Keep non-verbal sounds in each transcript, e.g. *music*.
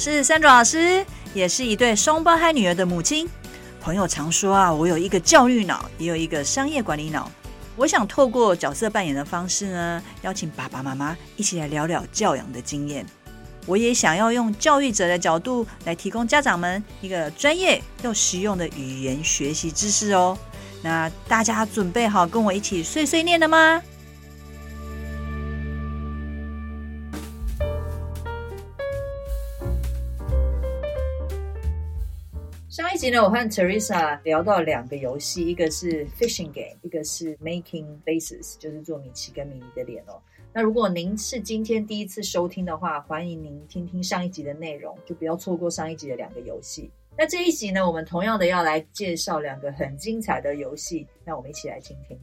是 Sandra 老师，也是一对双胞胎女儿的母亲。朋友常说啊，我有一个教育脑，也有一个商业管理脑。我想透过角色扮演的方式呢，邀请爸爸妈妈一起来聊聊教养的经验。我也想要用教育者的角度来提供家长们一个专业又实用的语言学习知识哦。那大家准备好跟我一起碎碎念了吗？上一集呢，我和 Teresa 聊到两个游戏，一个是 Fishing Game，一个是 Making Faces，就是做米奇跟米妮的脸哦。那如果您是今天第一次收听的话，欢迎您听听上一集的内容，就不要错过上一集的两个游戏。那这一集呢，我们同样的要来介绍两个很精彩的游戏，让我们一起来听听。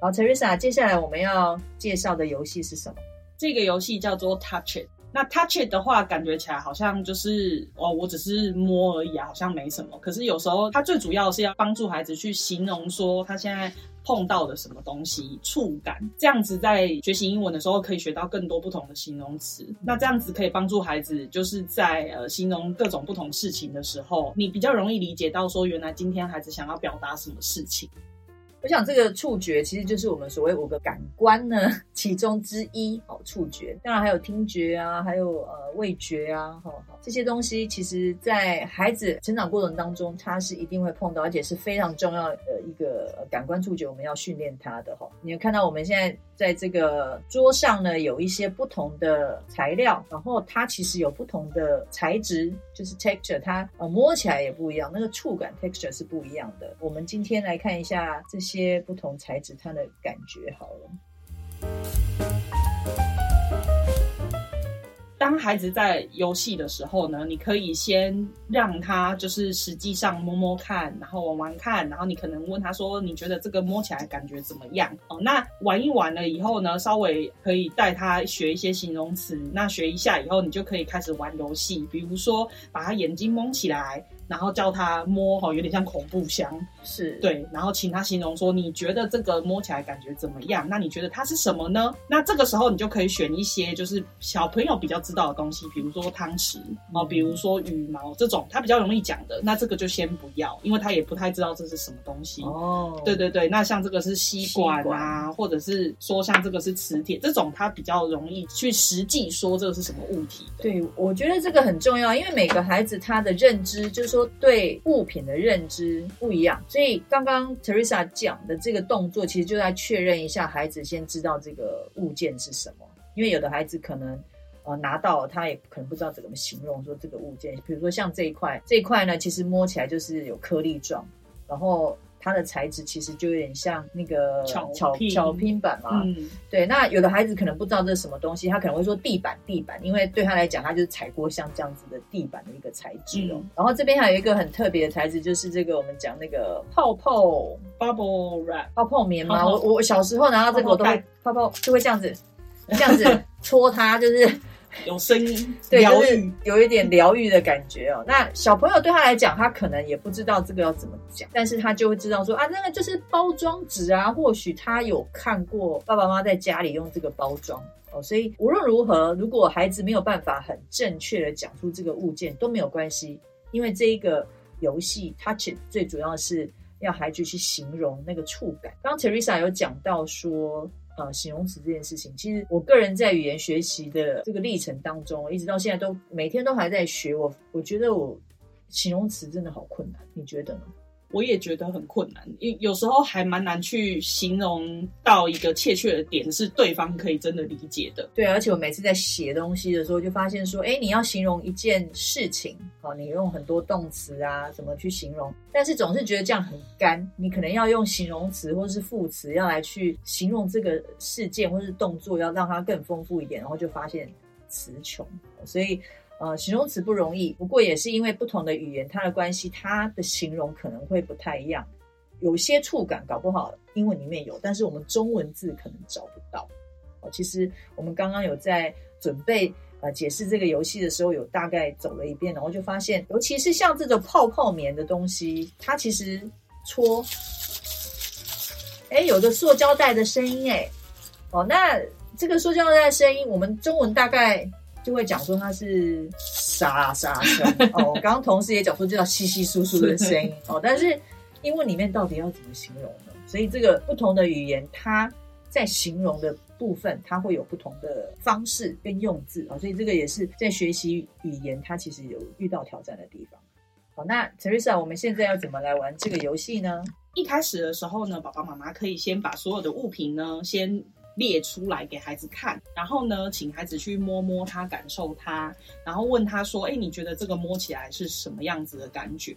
好，Teresa，接下来我们要介绍的游戏是什么？这个游戏叫做 Touch It。那 touch it 的话，感觉起来好像就是哦，我只是摸而已啊，好像没什么。可是有时候，它最主要是要帮助孩子去形容说他现在碰到的什么东西，触感。这样子在学习英文的时候，可以学到更多不同的形容词。那这样子可以帮助孩子，就是在呃形容各种不同事情的时候，你比较容易理解到说，原来今天孩子想要表达什么事情。我想这个触觉其实就是我们所谓五个感官呢其中之一哦，触觉。当然还有听觉啊，还有呃味觉啊，好好这些东西，其实在孩子成长过程当中，他是一定会碰到，而且是非常重要的一个感官触觉，我们要训练他的哈。你有看到我们现在在这个桌上呢，有一些不同的材料，然后它其实有不同的材质，就是 texture，它呃摸起来也不一样，那个触感 texture 是不一样的。我们今天来看一下这些。些不同材质，它的感觉好了。当孩子在游戏的时候呢，你可以先让他就是实际上摸摸看，然后玩玩看，然后你可能问他说：“你觉得这个摸起来感觉怎么样？”哦，那玩一玩了以后呢，稍微可以带他学一些形容词。那学一下以后，你就可以开始玩游戏，比如说把他眼睛蒙起来。然后叫他摸，哈，有点像恐怖箱，是对。然后请他形容说，你觉得这个摸起来感觉怎么样？那你觉得它是什么呢？那这个时候你就可以选一些就是小朋友比较知道的东西，比如说汤匙，哦，比如说羽毛这种，他比较容易讲的。那这个就先不要，因为他也不太知道这是什么东西。哦，对对对。那像这个是吸管啊，或者是说像这个是磁铁这种，他比较容易去实际说这个是什么物体。对，我觉得这个很重要，因为每个孩子他的认知就是。说对物品的认知不一样，所以刚刚 Teresa 讲的这个动作，其实就在确认一下孩子先知道这个物件是什么。因为有的孩子可能呃拿到，他也可能不知道怎么形容说这个物件。比如说像这一块，这一块呢，其实摸起来就是有颗粒状，然后。它的材质其实就有点像那个巧巧巧拼板嘛，嗯，对。那有的孩子可能不知道这是什么东西，他可能会说地板地板，因为对他来讲，他就是踩过像这样子的地板的一个材质哦。嗯、然后这边还有一个很特别的材质，就是这个我们讲那个泡泡 bubble wrap 泡泡棉嘛。我我小时候拿到这个，我都会泡泡就会这样子这样子戳它，就是。有声音，*laughs* 对，就是有一点疗愈的感觉哦。那小朋友对他来讲，他可能也不知道这个要怎么讲，但是他就会知道说啊，那个就是包装纸啊。或许他有看过爸爸妈妈在家里用这个包装哦。所以无论如何，如果孩子没有办法很正确的讲出这个物件都没有关系，因为这一个游戏 Touch It 最主要是要孩子去形容那个触感。刚刚 Teresa 有讲到说。呃，形容词这件事情，其实我个人在语言学习的这个历程当中，一直到现在都每天都还在学。我我觉得我形容词真的好困难，你觉得呢？我也觉得很困难，因有时候还蛮难去形容到一个确切的点，是对方可以真的理解的。对，而且我每次在写东西的时候，就发现说，哎，你要形容一件事情，哦，你用很多动词啊，怎么去形容？但是总是觉得这样很干，你可能要用形容词或是副词，要来去形容这个事件或是动作，要让它更丰富一点，然后就发现词穷，所以。呃，形容词不容易，不过也是因为不同的语言，它的关系，它的形容可能会不太一样。有些触感搞不好英文里面有，但是我们中文字可能找不到。哦，其实我们刚刚有在准备呃解释这个游戏的时候，有大概走了一遍，然后就发现，尤其是像这种泡泡棉的东西，它其实搓，哎，有个塑胶袋的声音，哎，哦，那。这个塑胶袋的声音，我们中文大概就会讲说它是沙沙声哦。刚刚同事也讲说，就叫稀稀疏疏的声音哦。但是英文里面到底要怎么形容呢？所以这个不同的语言，它在形容的部分，它会有不同的方式跟用字啊。所以这个也是在学习语言，它其实有遇到挑战的地方。好，那 Teresa，我们现在要怎么来玩这个游戏呢？一开始的时候呢，爸爸妈妈可以先把所有的物品呢先列出来给孩子看，然后呢，请孩子去摸摸它，感受它，然后问他说：“哎，你觉得这个摸起来是什么样子的感觉？”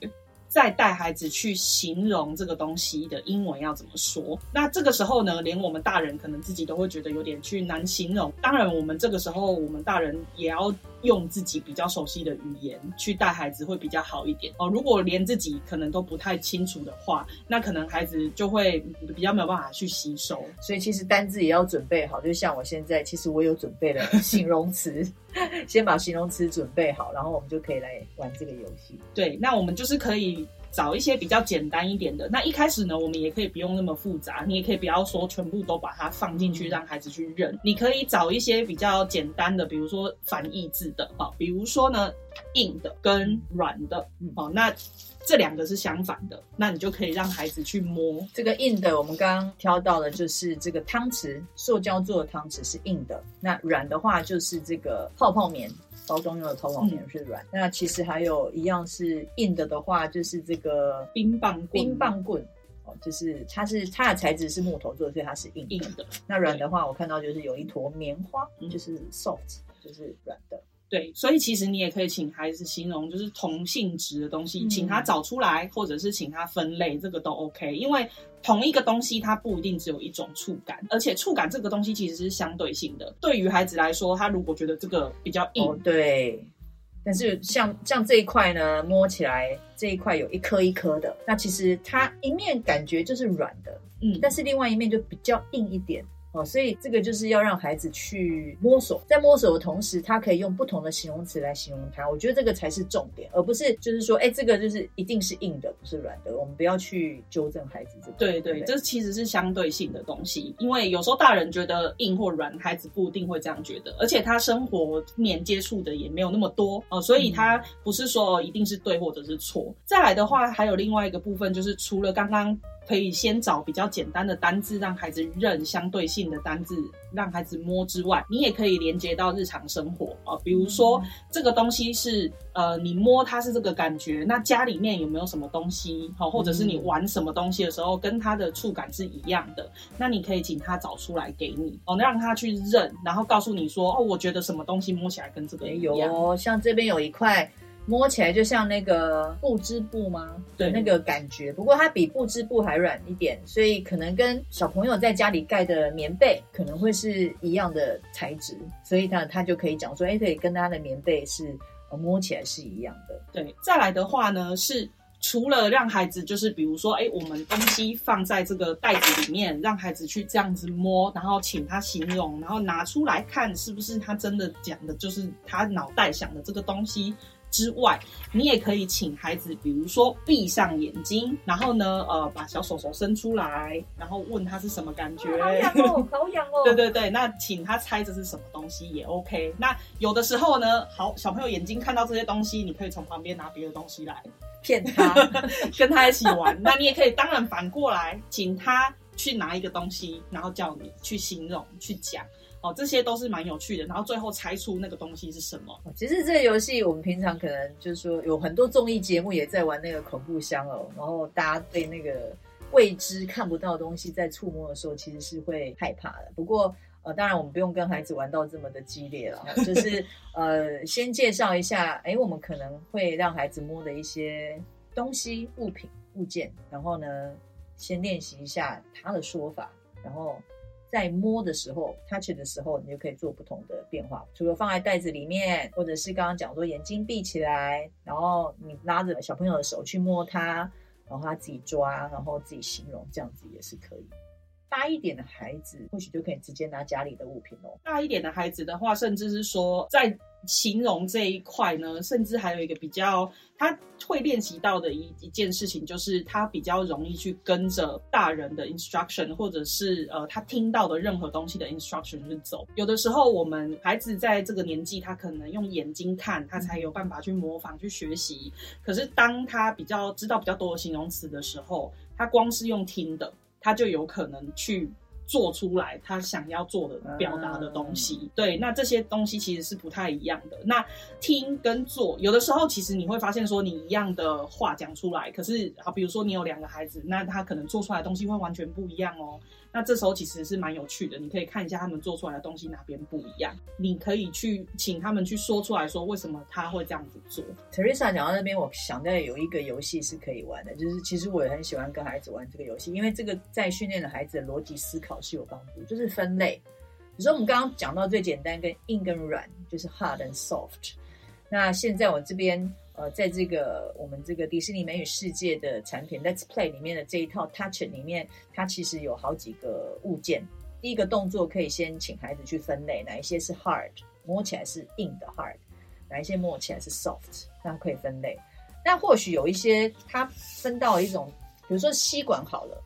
再带孩子去形容这个东西的英文要怎么说？那这个时候呢，连我们大人可能自己都会觉得有点去难形容。当然，我们这个时候，我们大人也要用自己比较熟悉的语言去带孩子，会比较好一点哦。如果连自己可能都不太清楚的话，那可能孩子就会比较没有办法去吸收。所以，其实单字也要准备好。就像我现在，其实我有准备了形容词，*laughs* 先把形容词准备好，然后我们就可以来玩这个游戏。对，那我们就是可以。找一些比较简单一点的。那一开始呢，我们也可以不用那么复杂，你也可以不要说全部都把它放进去让孩子去认。你可以找一些比较简单的，比如说反义字的啊，比如说呢，硬的跟软的，哦，那这两个是相反的，那你就可以让孩子去摸。这个硬的，我们刚刚挑到的就是这个汤匙，塑胶做的汤匙是硬的。那软的话就是这个泡泡棉。包装用的泡泡棉是软，嗯，那其实还有一样是硬的的话，就是这个冰棒棍。冰棒棍哦，就是它是它的材质是木头做的，所以它是硬的。硬的。那软的话，我看到就是有一坨棉花，就是 soft，就是软的。对，所以其实你也可以请孩子形容，就是同性质的东西，嗯、请他找出来，或者是请他分类，这个都 OK。因为同一个东西，它不一定只有一种触感，而且触感这个东西其实是相对性的。对于孩子来说，他如果觉得这个比较硬，哦、对，但是像像这一块呢，摸起来这一块有一颗一颗的，那其实它一面感觉就是软的，嗯，但是另外一面就比较硬一点。哦，所以这个就是要让孩子去摸索，在摸索的同时，他可以用不同的形容词来形容它。我觉得这个才是重点，而不是就是说，哎，这个就是一定是硬的，不是软的。我们不要去纠正孩子这个。对对，这其实是相对性的东西，因为有时候大人觉得硬或软，孩子不一定会这样觉得，而且他生活面接触的也没有那么多哦，所以他不是说一定是对或者是错。再来的话，还有另外一个部分，就是除了刚刚。可以先找比较简单的单字让孩子认，相对性的单字让孩子摸之外，你也可以连接到日常生活啊，比如说这个东西是呃，你摸它是这个感觉，那家里面有没有什么东西？好，或者是你玩什么东西的时候，跟它的触感是一样的，那你可以请他找出来给你哦，让他去认，然后告诉你说哦，我觉得什么东西摸起来跟这个一样。有，像这边有一块。摸起来就像那个布织布吗？对，那个感觉。不过它比布织布还软一点，所以可能跟小朋友在家里盖的棉被可能会是一样的材质，所以他他就可以讲说，哎，可以跟他的棉被是摸起来是一样的。对，再来的话呢，是除了让孩子就是比如说，哎，我们东西放在这个袋子里面，让孩子去这样子摸，然后请他形容，然后拿出来看是不是他真的讲的就是他脑袋想的这个东西。之外，你也可以请孩子，比如说闭上眼睛，然后呢，呃，把小手手伸出来，然后问他是什么感觉。好痒哦，好痒哦。*laughs* 对对对，那请他猜这是什么东西也 OK。那有的时候呢，好，小朋友眼睛看到这些东西，你可以从旁边拿别的东西来骗他，跟他一起玩。那你也可以，当然反过来，请他去拿一个东西，然后叫你去形容、去讲。哦，这些都是蛮有趣的，然后最后猜出那个东西是什么。其实这个游戏我们平常可能就是说有很多综艺节目也在玩那个恐怖箱哦，然后大家对那个未知看不到的东西在触摸的时候，其实是会害怕的。不过呃，当然我们不用跟孩子玩到这么的激烈了，就是 *laughs* 呃，先介绍一下，哎，我们可能会让孩子摸的一些东西、物品、物件，然后呢，先练习一下他的说法，然后。在摸的时候，touch 的时候，你就可以做不同的变化。除了放在袋子里面，或者是刚刚讲说眼睛闭起来，然后你拉着小朋友的手去摸它，然后他自己抓，然后自己形容，这样子也是可以。大一点的孩子或许就可以直接拿家里的物品哦。大一点的孩子的话，甚至是说在形容这一块呢，甚至还有一个比较他会练习到的一一件事情，就是他比较容易去跟着大人的 instruction，或者是呃他听到的任何东西的 instruction 去走。有的时候我们孩子在这个年纪，他可能用眼睛看，他才有办法去模仿去学习。可是当他比较知道比较多的形容词的时候，他光是用听的，他就有可能去。做出来他想要做的表达的东西，嗯、对，那这些东西其实是不太一样的。那听跟做，有的时候其实你会发现说，你一样的话讲出来，可是好，比如说你有两个孩子，那他可能做出来的东西会完全不一样哦。那这时候其实是蛮有趣的，你可以看一下他们做出来的东西哪边不一样，你可以去请他们去说出来说为什么他会这样子做。Teresa 讲到那边，我想到有一个游戏是可以玩的，就是其实我也很喜欢跟孩子玩这个游戏，因为这个在训练了孩子的逻辑思考是有帮助，就是分类。比如说我们刚刚讲到最简单跟硬跟软，就是 hard and soft。那现在我这边。呃，在这个我们这个迪士尼美语世界的产品 Let's Play 里面的这一套 Touch 里面，它其实有好几个物件。第一个动作可以先请孩子去分类，哪一些是 hard，摸起来是硬的 hard，哪一些摸起来是 soft，那可以分类。那或许有一些它分到一种，比如说吸管好了，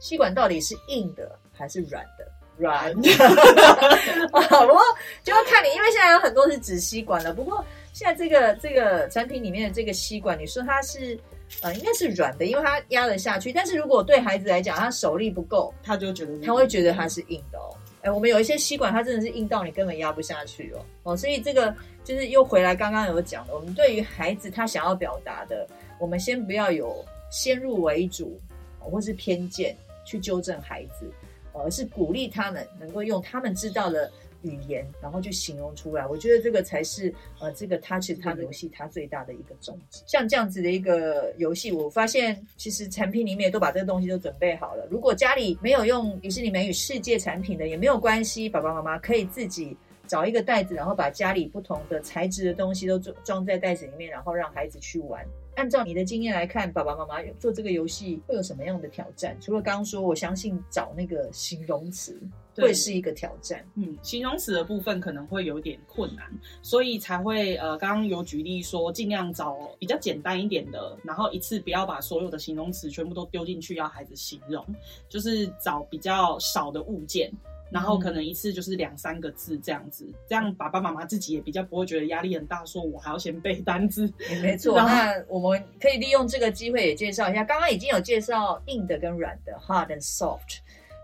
吸管到底是硬的还是软的？软的。*laughs* 不过就要看你，因为现在有很多是纸吸管了。不过。现在这个这个产品里面的这个吸管，你说它是呃应该是软的，因为它压得下去。但是如果对孩子来讲，他手力不够，他就觉得他会觉得它是硬的哦。哎，我们有一些吸管，它真的是硬到你根本压不下去哦。哦，所以这个就是又回来刚刚有讲的，我们对于孩子他想要表达的，我们先不要有先入为主或是偏见去纠正孩子，而是鼓励他们能够用他们知道的。语言，然后去形容出来，我觉得这个才是呃，这个 Touch 它游戏它最大的一个宗旨。像这样子的一个游戏，我发现其实产品里面都把这个东西都准备好了。如果家里没有用迪士尼美语世界产品的，也没有关系，爸爸妈妈可以自己找一个袋子，然后把家里不同的材质的东西都装装在袋子里面，然后让孩子去玩。按照你的经验来看，爸爸妈妈做这个游戏会有什么样的挑战？除了刚刚说，我相信找那个形容词。会是一个挑战，嗯，形容词的部分可能会有点困难，所以才会呃，刚刚有举例说，尽量找比较简单一点的，然后一次不要把所有的形容词全部都丢进去，要孩子形容，就是找比较少的物件，然后可能一次就是两三个字这样子，嗯、这样爸爸妈妈自己也比较不会觉得压力很大，说我还要先背单词。*laughs* 没错，那我们可以利用这个机会也介绍一下，刚刚已经有介绍硬的跟软的，hard and soft。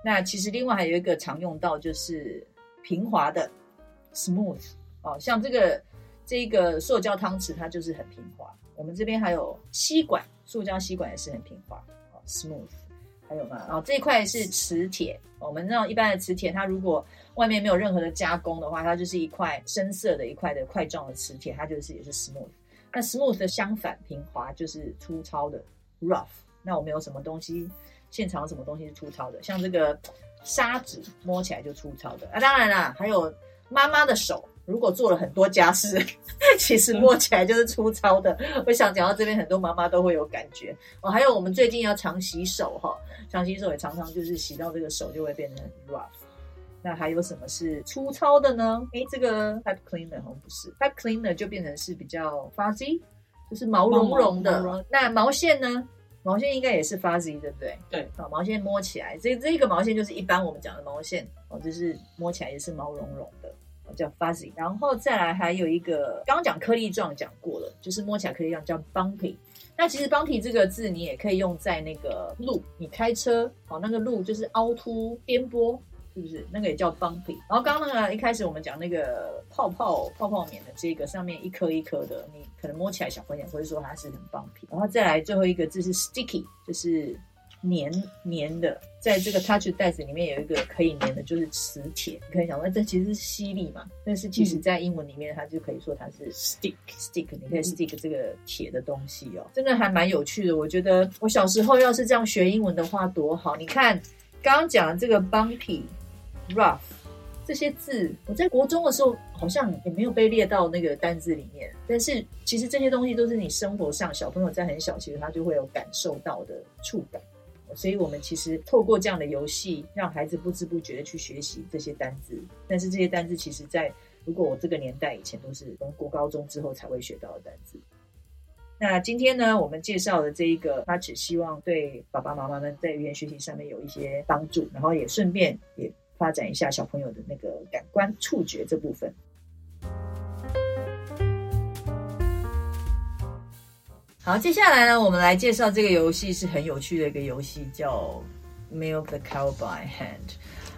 那其实另外还有一个常用到就是平滑的，smooth 哦，像这个这个塑胶汤匙它就是很平滑。我们这边还有吸管，塑胶吸管也是很平滑，哦，smooth。还有吗？哦，这一块是磁铁，我们那种一般的磁铁，它如果外面没有任何的加工的话，它就是一块深色的一块的块状的磁铁，它就是也是 smooth。那 smooth 的相反，平滑就是粗糙的，rough。那我们有什么东西？现场有什么东西是粗糙的？像这个砂纸摸起来就粗糙的啊！当然啦，还有妈妈的手，如果做了很多家事，*laughs* 其实摸起来就是粗糙的。我想讲到这边，很多妈妈都会有感觉哦。还有我们最近要常洗手哈，常洗手也常常就是洗到这个手就会变成很 rough。那还有什么是粗糙的呢？诶，这个 pipe cleaner 好像不是，pipe cleaner 就变成是比较 fuzzy，就是毛茸茸的。毛毛那毛线呢？毛线应该也是 fuzzy，对不对？对，把，毛线摸起来，这这个毛线就是一般我们讲的毛线哦，就是摸起来也是毛茸茸的，叫 fuzzy。然后再来还有一个，刚刚讲颗粒状讲过了，就是摸起来颗粒状叫 bumpy。那其实 bumpy 这个字你也可以用在那个路，你开车哦，那个路就是凹凸颠簸。是不是那个也叫 bumpy？然后刚刚那个一开始我们讲那个泡泡泡泡棉的这个上面一颗一颗的，你可能摸起来小朋友会说它是很 bumpy。然后再来最后一个字是 sticky，就是粘粘的，在这个 touch 袋子里面有一个可以粘的，就是磁铁。你可以想说这其实是吸力嘛，但是其实在英文里面它就可以说它是 stick stick，你可以 stick 这个铁的东西哦，真的还蛮有趣的。我觉得我小时候要是这样学英文的话多好。你看刚刚讲的这个 bumpy。Rough 这些字，我在国中的时候好像也没有被列到那个单字里面。但是其实这些东西都是你生活上小朋友在很小，其实他就会有感受到的触感。所以我们其实透过这样的游戏，让孩子不知不觉的去学习这些单字。但是这些单字其实在如果我这个年代以前都是从国高中之后才会学到的单字。那今天呢，我们介绍的这一个，他只希望对爸爸妈妈们在语言学习上面有一些帮助，然后也顺便也发展一下小朋友的那个感官触觉这部分。好，接下来呢，我们来介绍这个游戏是很有趣的一个游戏，叫 Milk the Cow by Hand。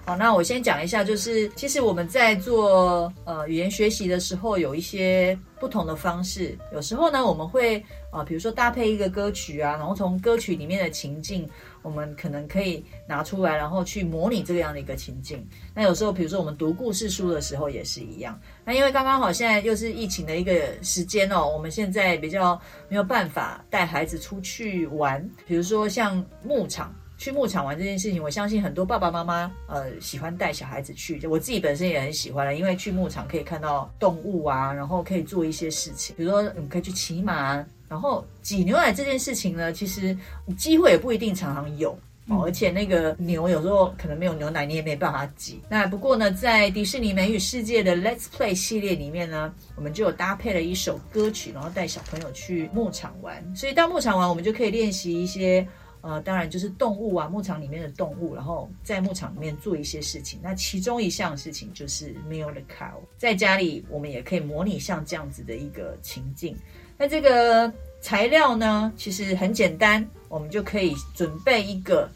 好，那我先讲一下，就是其实我们在做呃语言学习的时候，有一些不同的方式。有时候呢，我们会啊、呃，比如说搭配一个歌曲啊，然后从歌曲里面的情境，我们可能可以拿出来，然后去模拟这样的一个情境。那有时候，比如说我们读故事书的时候也是一样。那因为刚刚好现在又是疫情的一个时间哦，我们现在比较没有办法带孩子出去玩，比如说像牧场。去牧场玩这件事情，我相信很多爸爸妈妈呃喜欢带小孩子去，我自己本身也很喜欢了，因为去牧场可以看到动物啊，然后可以做一些事情，比如说你可以去骑马，然后挤牛奶这件事情呢，其实机会也不一定常常有哦，而且那个牛有时候可能没有牛奶，你也没办法挤。那不过呢，在迪士尼美语世界的 Let's Play 系列里面呢，我们就有搭配了一首歌曲，然后带小朋友去牧场玩，所以到牧场玩，我们就可以练习一些。呃，当然就是动物啊，牧场里面的动物，然后在牧场里面做一些事情。那其中一项事情就是 milk the cow，在家里我们也可以模拟像这样子的一个情境。那这个材料呢，其实很简单，我们就可以准备一个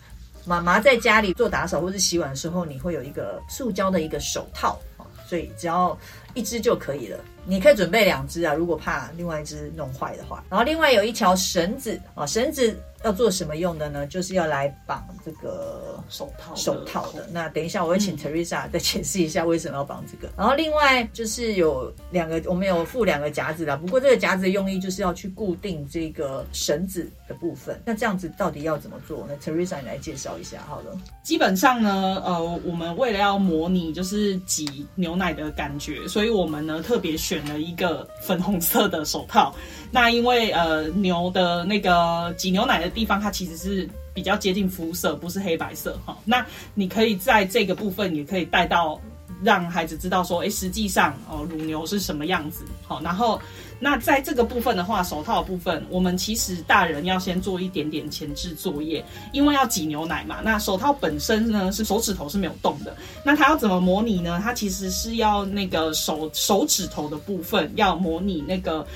妈妈在家里做打扫或者洗碗的时候，你会有一个塑胶的一个手套啊，所以只要一只就可以了。你可以准备两只啊，如果怕另外一只弄坏的话。然后另外有一条绳子啊，绳子。要做什么用的呢？就是要来绑这个手套手套的。那等一下我会请 Teresa 再解释一下为什么要绑这个。嗯、然后另外就是有两个，我们有附两个夹子的。不过这个夹子的用意就是要去固定这个绳子的部分。那这样子到底要怎么做？那 Teresa 你来介绍一下好了。基本上呢，呃，我们为了要模拟就是挤牛奶的感觉，所以我们呢特别选了一个粉红色的手套。那因为呃牛的那个挤牛奶的地方，它其实是比较接近肤色，不是黑白色哈。那你可以在这个部分也可以带到，让孩子知道说，哎，实际上哦乳牛是什么样子。好，然后那在这个部分的话，手套部分，我们其实大人要先做一点点前置作业，因为要挤牛奶嘛。那手套本身呢是手指头是没有动的，那它要怎么模拟呢？它其实是要那个手手指头的部分要模拟那个。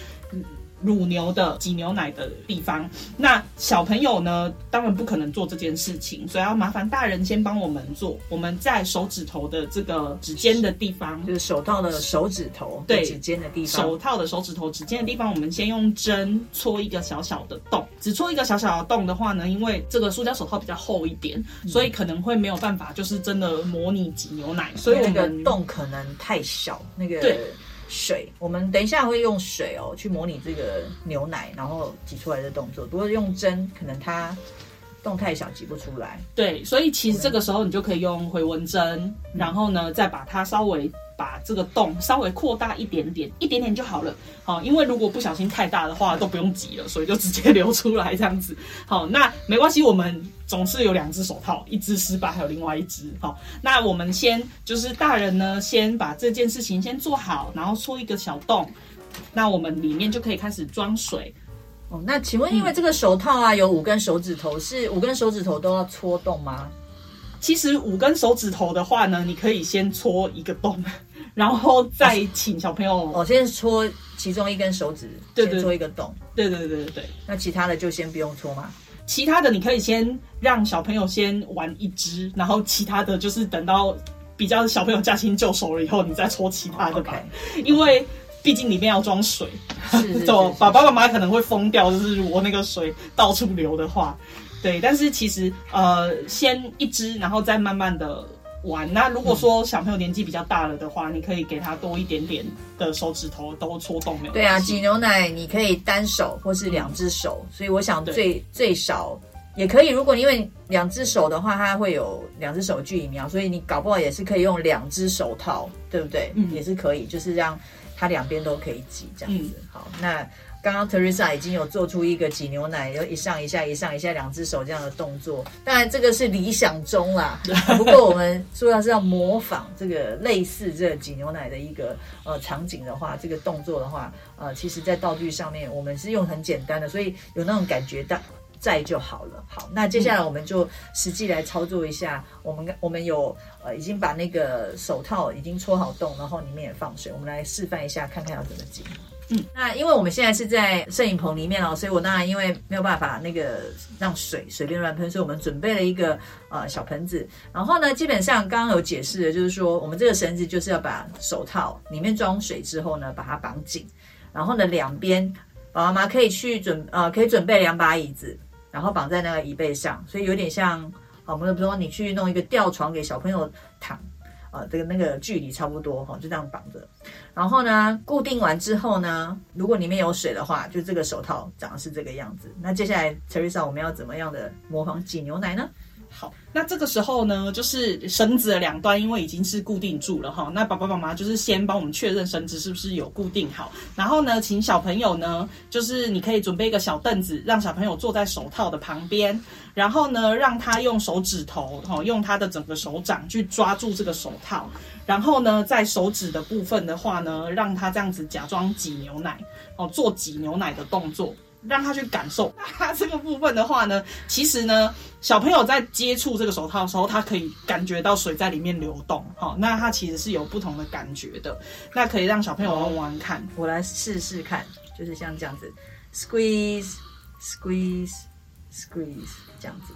乳牛的挤牛奶的地方，那小朋友呢，当然不可能做这件事情，所以要麻烦大人先帮我们做。我们在手指头的这个指尖的地方，就是手套的手指头对指尖的地方，手套的手指头指尖的地方，我们先用针戳一个小小的洞。只戳一个小小的洞的话呢，因为这个塑胶手套比较厚一点，嗯、所以可能会没有办法，就是真的模拟挤牛奶。所以我们那个洞可能太小，那个对。水，我们等一下会用水哦，去模拟这个牛奶，然后挤出来的动作。不过用针，可能它洞太小，挤不出来。对，所以其实这个时候你就可以用回纹针，然后呢，再把它稍微。把这个洞稍微扩大一点点，一点点就好了。好，因为如果不小心太大的话，都不用挤了，所以就直接流出来这样子。好，那没关系，我们总是有两只手套，一只失败，还有另外一只。好，那我们先就是大人呢，先把这件事情先做好，然后戳一个小洞，那我们里面就可以开始装水。哦，那请问，因为这个手套啊有五根手指头，是五根手指头都要戳洞吗？其实五根手指头的话呢，你可以先戳一个洞。然后再请小朋友，哦，先戳其中一根手指，对对，先戳一个洞，对对对对对。那其他的就先不用戳吗？其他的你可以先让小朋友先玩一只，然后其他的就是等到比较小朋友驾轻就熟了以后，你再戳其他的吧。Okay. 因为毕竟里面要装水，走，*laughs* 爸爸妈妈可能会疯掉，就是如果那个水到处流的话，对。但是其实呃，先一只，然后再慢慢的。玩。那如果说小朋友年纪比较大了的话，嗯，你可以给他多一点点的手指头都戳动没有？对啊，挤牛奶你可以单手或是两只手，嗯，所以我想最最少也可以。如果因为两只手的话，它会有两只手距离苗，所以你搞不好也是可以用两只手套，对不对？嗯，也是可以，就是让它两边都可以挤这样子。嗯，好，那。刚刚 Teresa 已经有做出一个挤牛奶，有一上一下，一上一下，两只手这样的动作。当然这个是理想中啦，*laughs* 不过我们说要是要模仿这个类似这个挤牛奶的一个呃场景的话，这个动作的话，呃，其实在道具上面我们是用很简单的，所以有那种感觉的。在就好了。好，那接下来我们就实际来操作一下。嗯、我们我们有呃已经把那个手套已经戳好洞，然后里面也放水。我们来示范一下，看看要怎么挤。嗯，那因为我们现在是在摄影棚里面哦，所以我当然因为没有办法那个让水随便乱喷，所以我们准备了一个呃小盆子。然后呢，基本上刚刚有解释的，就是说我们这个绳子就是要把手套里面装水之后呢，把它绑紧。然后呢，两边爸爸妈妈可以去准呃可以准备两把椅子。然后绑在那个椅背上，所以有点像，好，我们比如说你去弄一个吊床给小朋友躺，啊，这个那个距离差不多哈，就这样绑着。然后呢，固定完之后呢，如果里面有水的话，就这个手套长得是这个样子。那接下来，Teresa，我们要怎么样的模仿挤牛奶呢？好，那这个时候呢，就是绳子的两端，因为已经是固定住了哈。那爸爸妈妈就是先帮我们确认绳子是不是有固定好，然后呢，请小朋友呢，就是你可以准备一个小凳子，让小朋友坐在手套的旁边，然后呢，让他用手指头哈，用他的整个手掌去抓住这个手套，然后呢，在手指的部分的话呢，让他这样子假装挤牛奶哦，做挤牛奶的动作。让他去感受，*laughs* 那这个部分的话呢，其实呢，小朋友在接触这个手套的时候，他可以感觉到水在里面流动，好，那他其实是有不同的感觉的，那可以让小朋友玩玩看，我来试试看，就是像这样子，squeeze squeeze squeeze 这样子，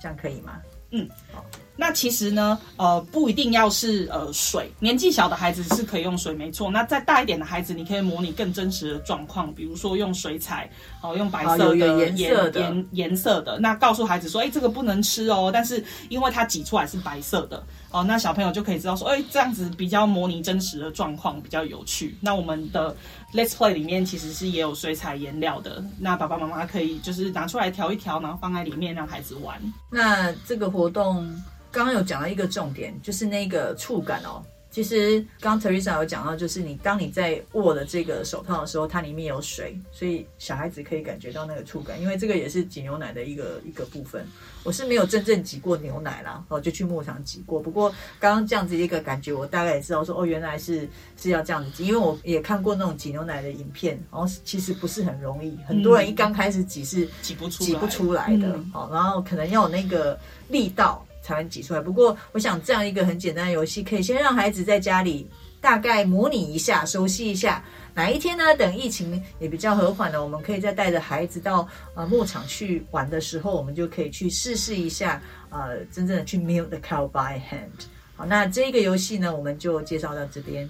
这样可以吗？嗯，好。那其实呢，呃，不一定要是呃水，年纪小的孩子是可以用水，没错。那再大一点的孩子，你可以模拟更真实的状况，比如说用水彩，哦、呃，用白色的颜色的颜颜色的，那告诉孩子说，哎，这个不能吃哦，但是因为它挤出来是白色的，哦、那小朋友就可以知道说，哎，这样子比较模拟真实的状况，比较有趣。那我们的 Let's Play 里面其实是也有水彩颜料的，那爸爸妈妈可以就是拿出来调一调，然后放在里面让孩子玩。那这个活动。刚刚有讲到一个重点，就是那个触感哦。其实刚刚 Teresa 有讲到，就是你当你在握的这个手套的时候，它里面有水，所以小孩子可以感觉到那个触感。因为这个也是挤牛奶的一个一个部分。我是没有真正挤过牛奶啦，哦，就去牧场挤过。不过刚刚这样子一个感觉，我大概也知道说，哦，原来是是要这样子挤。因为我也看过那种挤牛奶的影片，然后其实不是很容易，很多人一刚开始挤是挤不出挤不出来的，好，然后可能要有那个力道。才能挤出来。不过，我想这样一个很简单的游戏，可以先让孩子在家里大概模拟一下，熟悉一下。哪一天呢？等疫情也比较和缓了，我们可以再带着孩子到呃牧场去玩的时候，我们就可以去试试一下，呃，真正的去 milk the cow by hand。好，那这个游戏呢，我们就介绍到这边。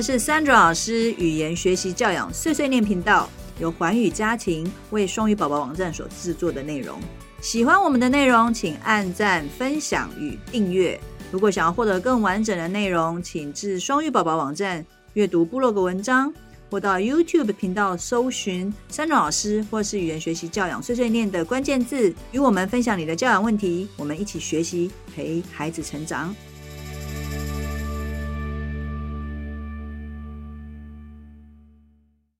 这是 Sandra 老师语言学习教养碎碎念频道，由环宇家庭为双语宝宝网站所制作的内容。喜欢我们的内容，请按赞、分享与订阅。如果想要获得更完整的内容，请至双语宝宝网站阅读部落格文章，或到 YouTube 频道搜寻 Sandra 老师或是语言学习教养碎碎念的关键字，与我们分享你的教养问题，我们一起学习，陪孩子成长。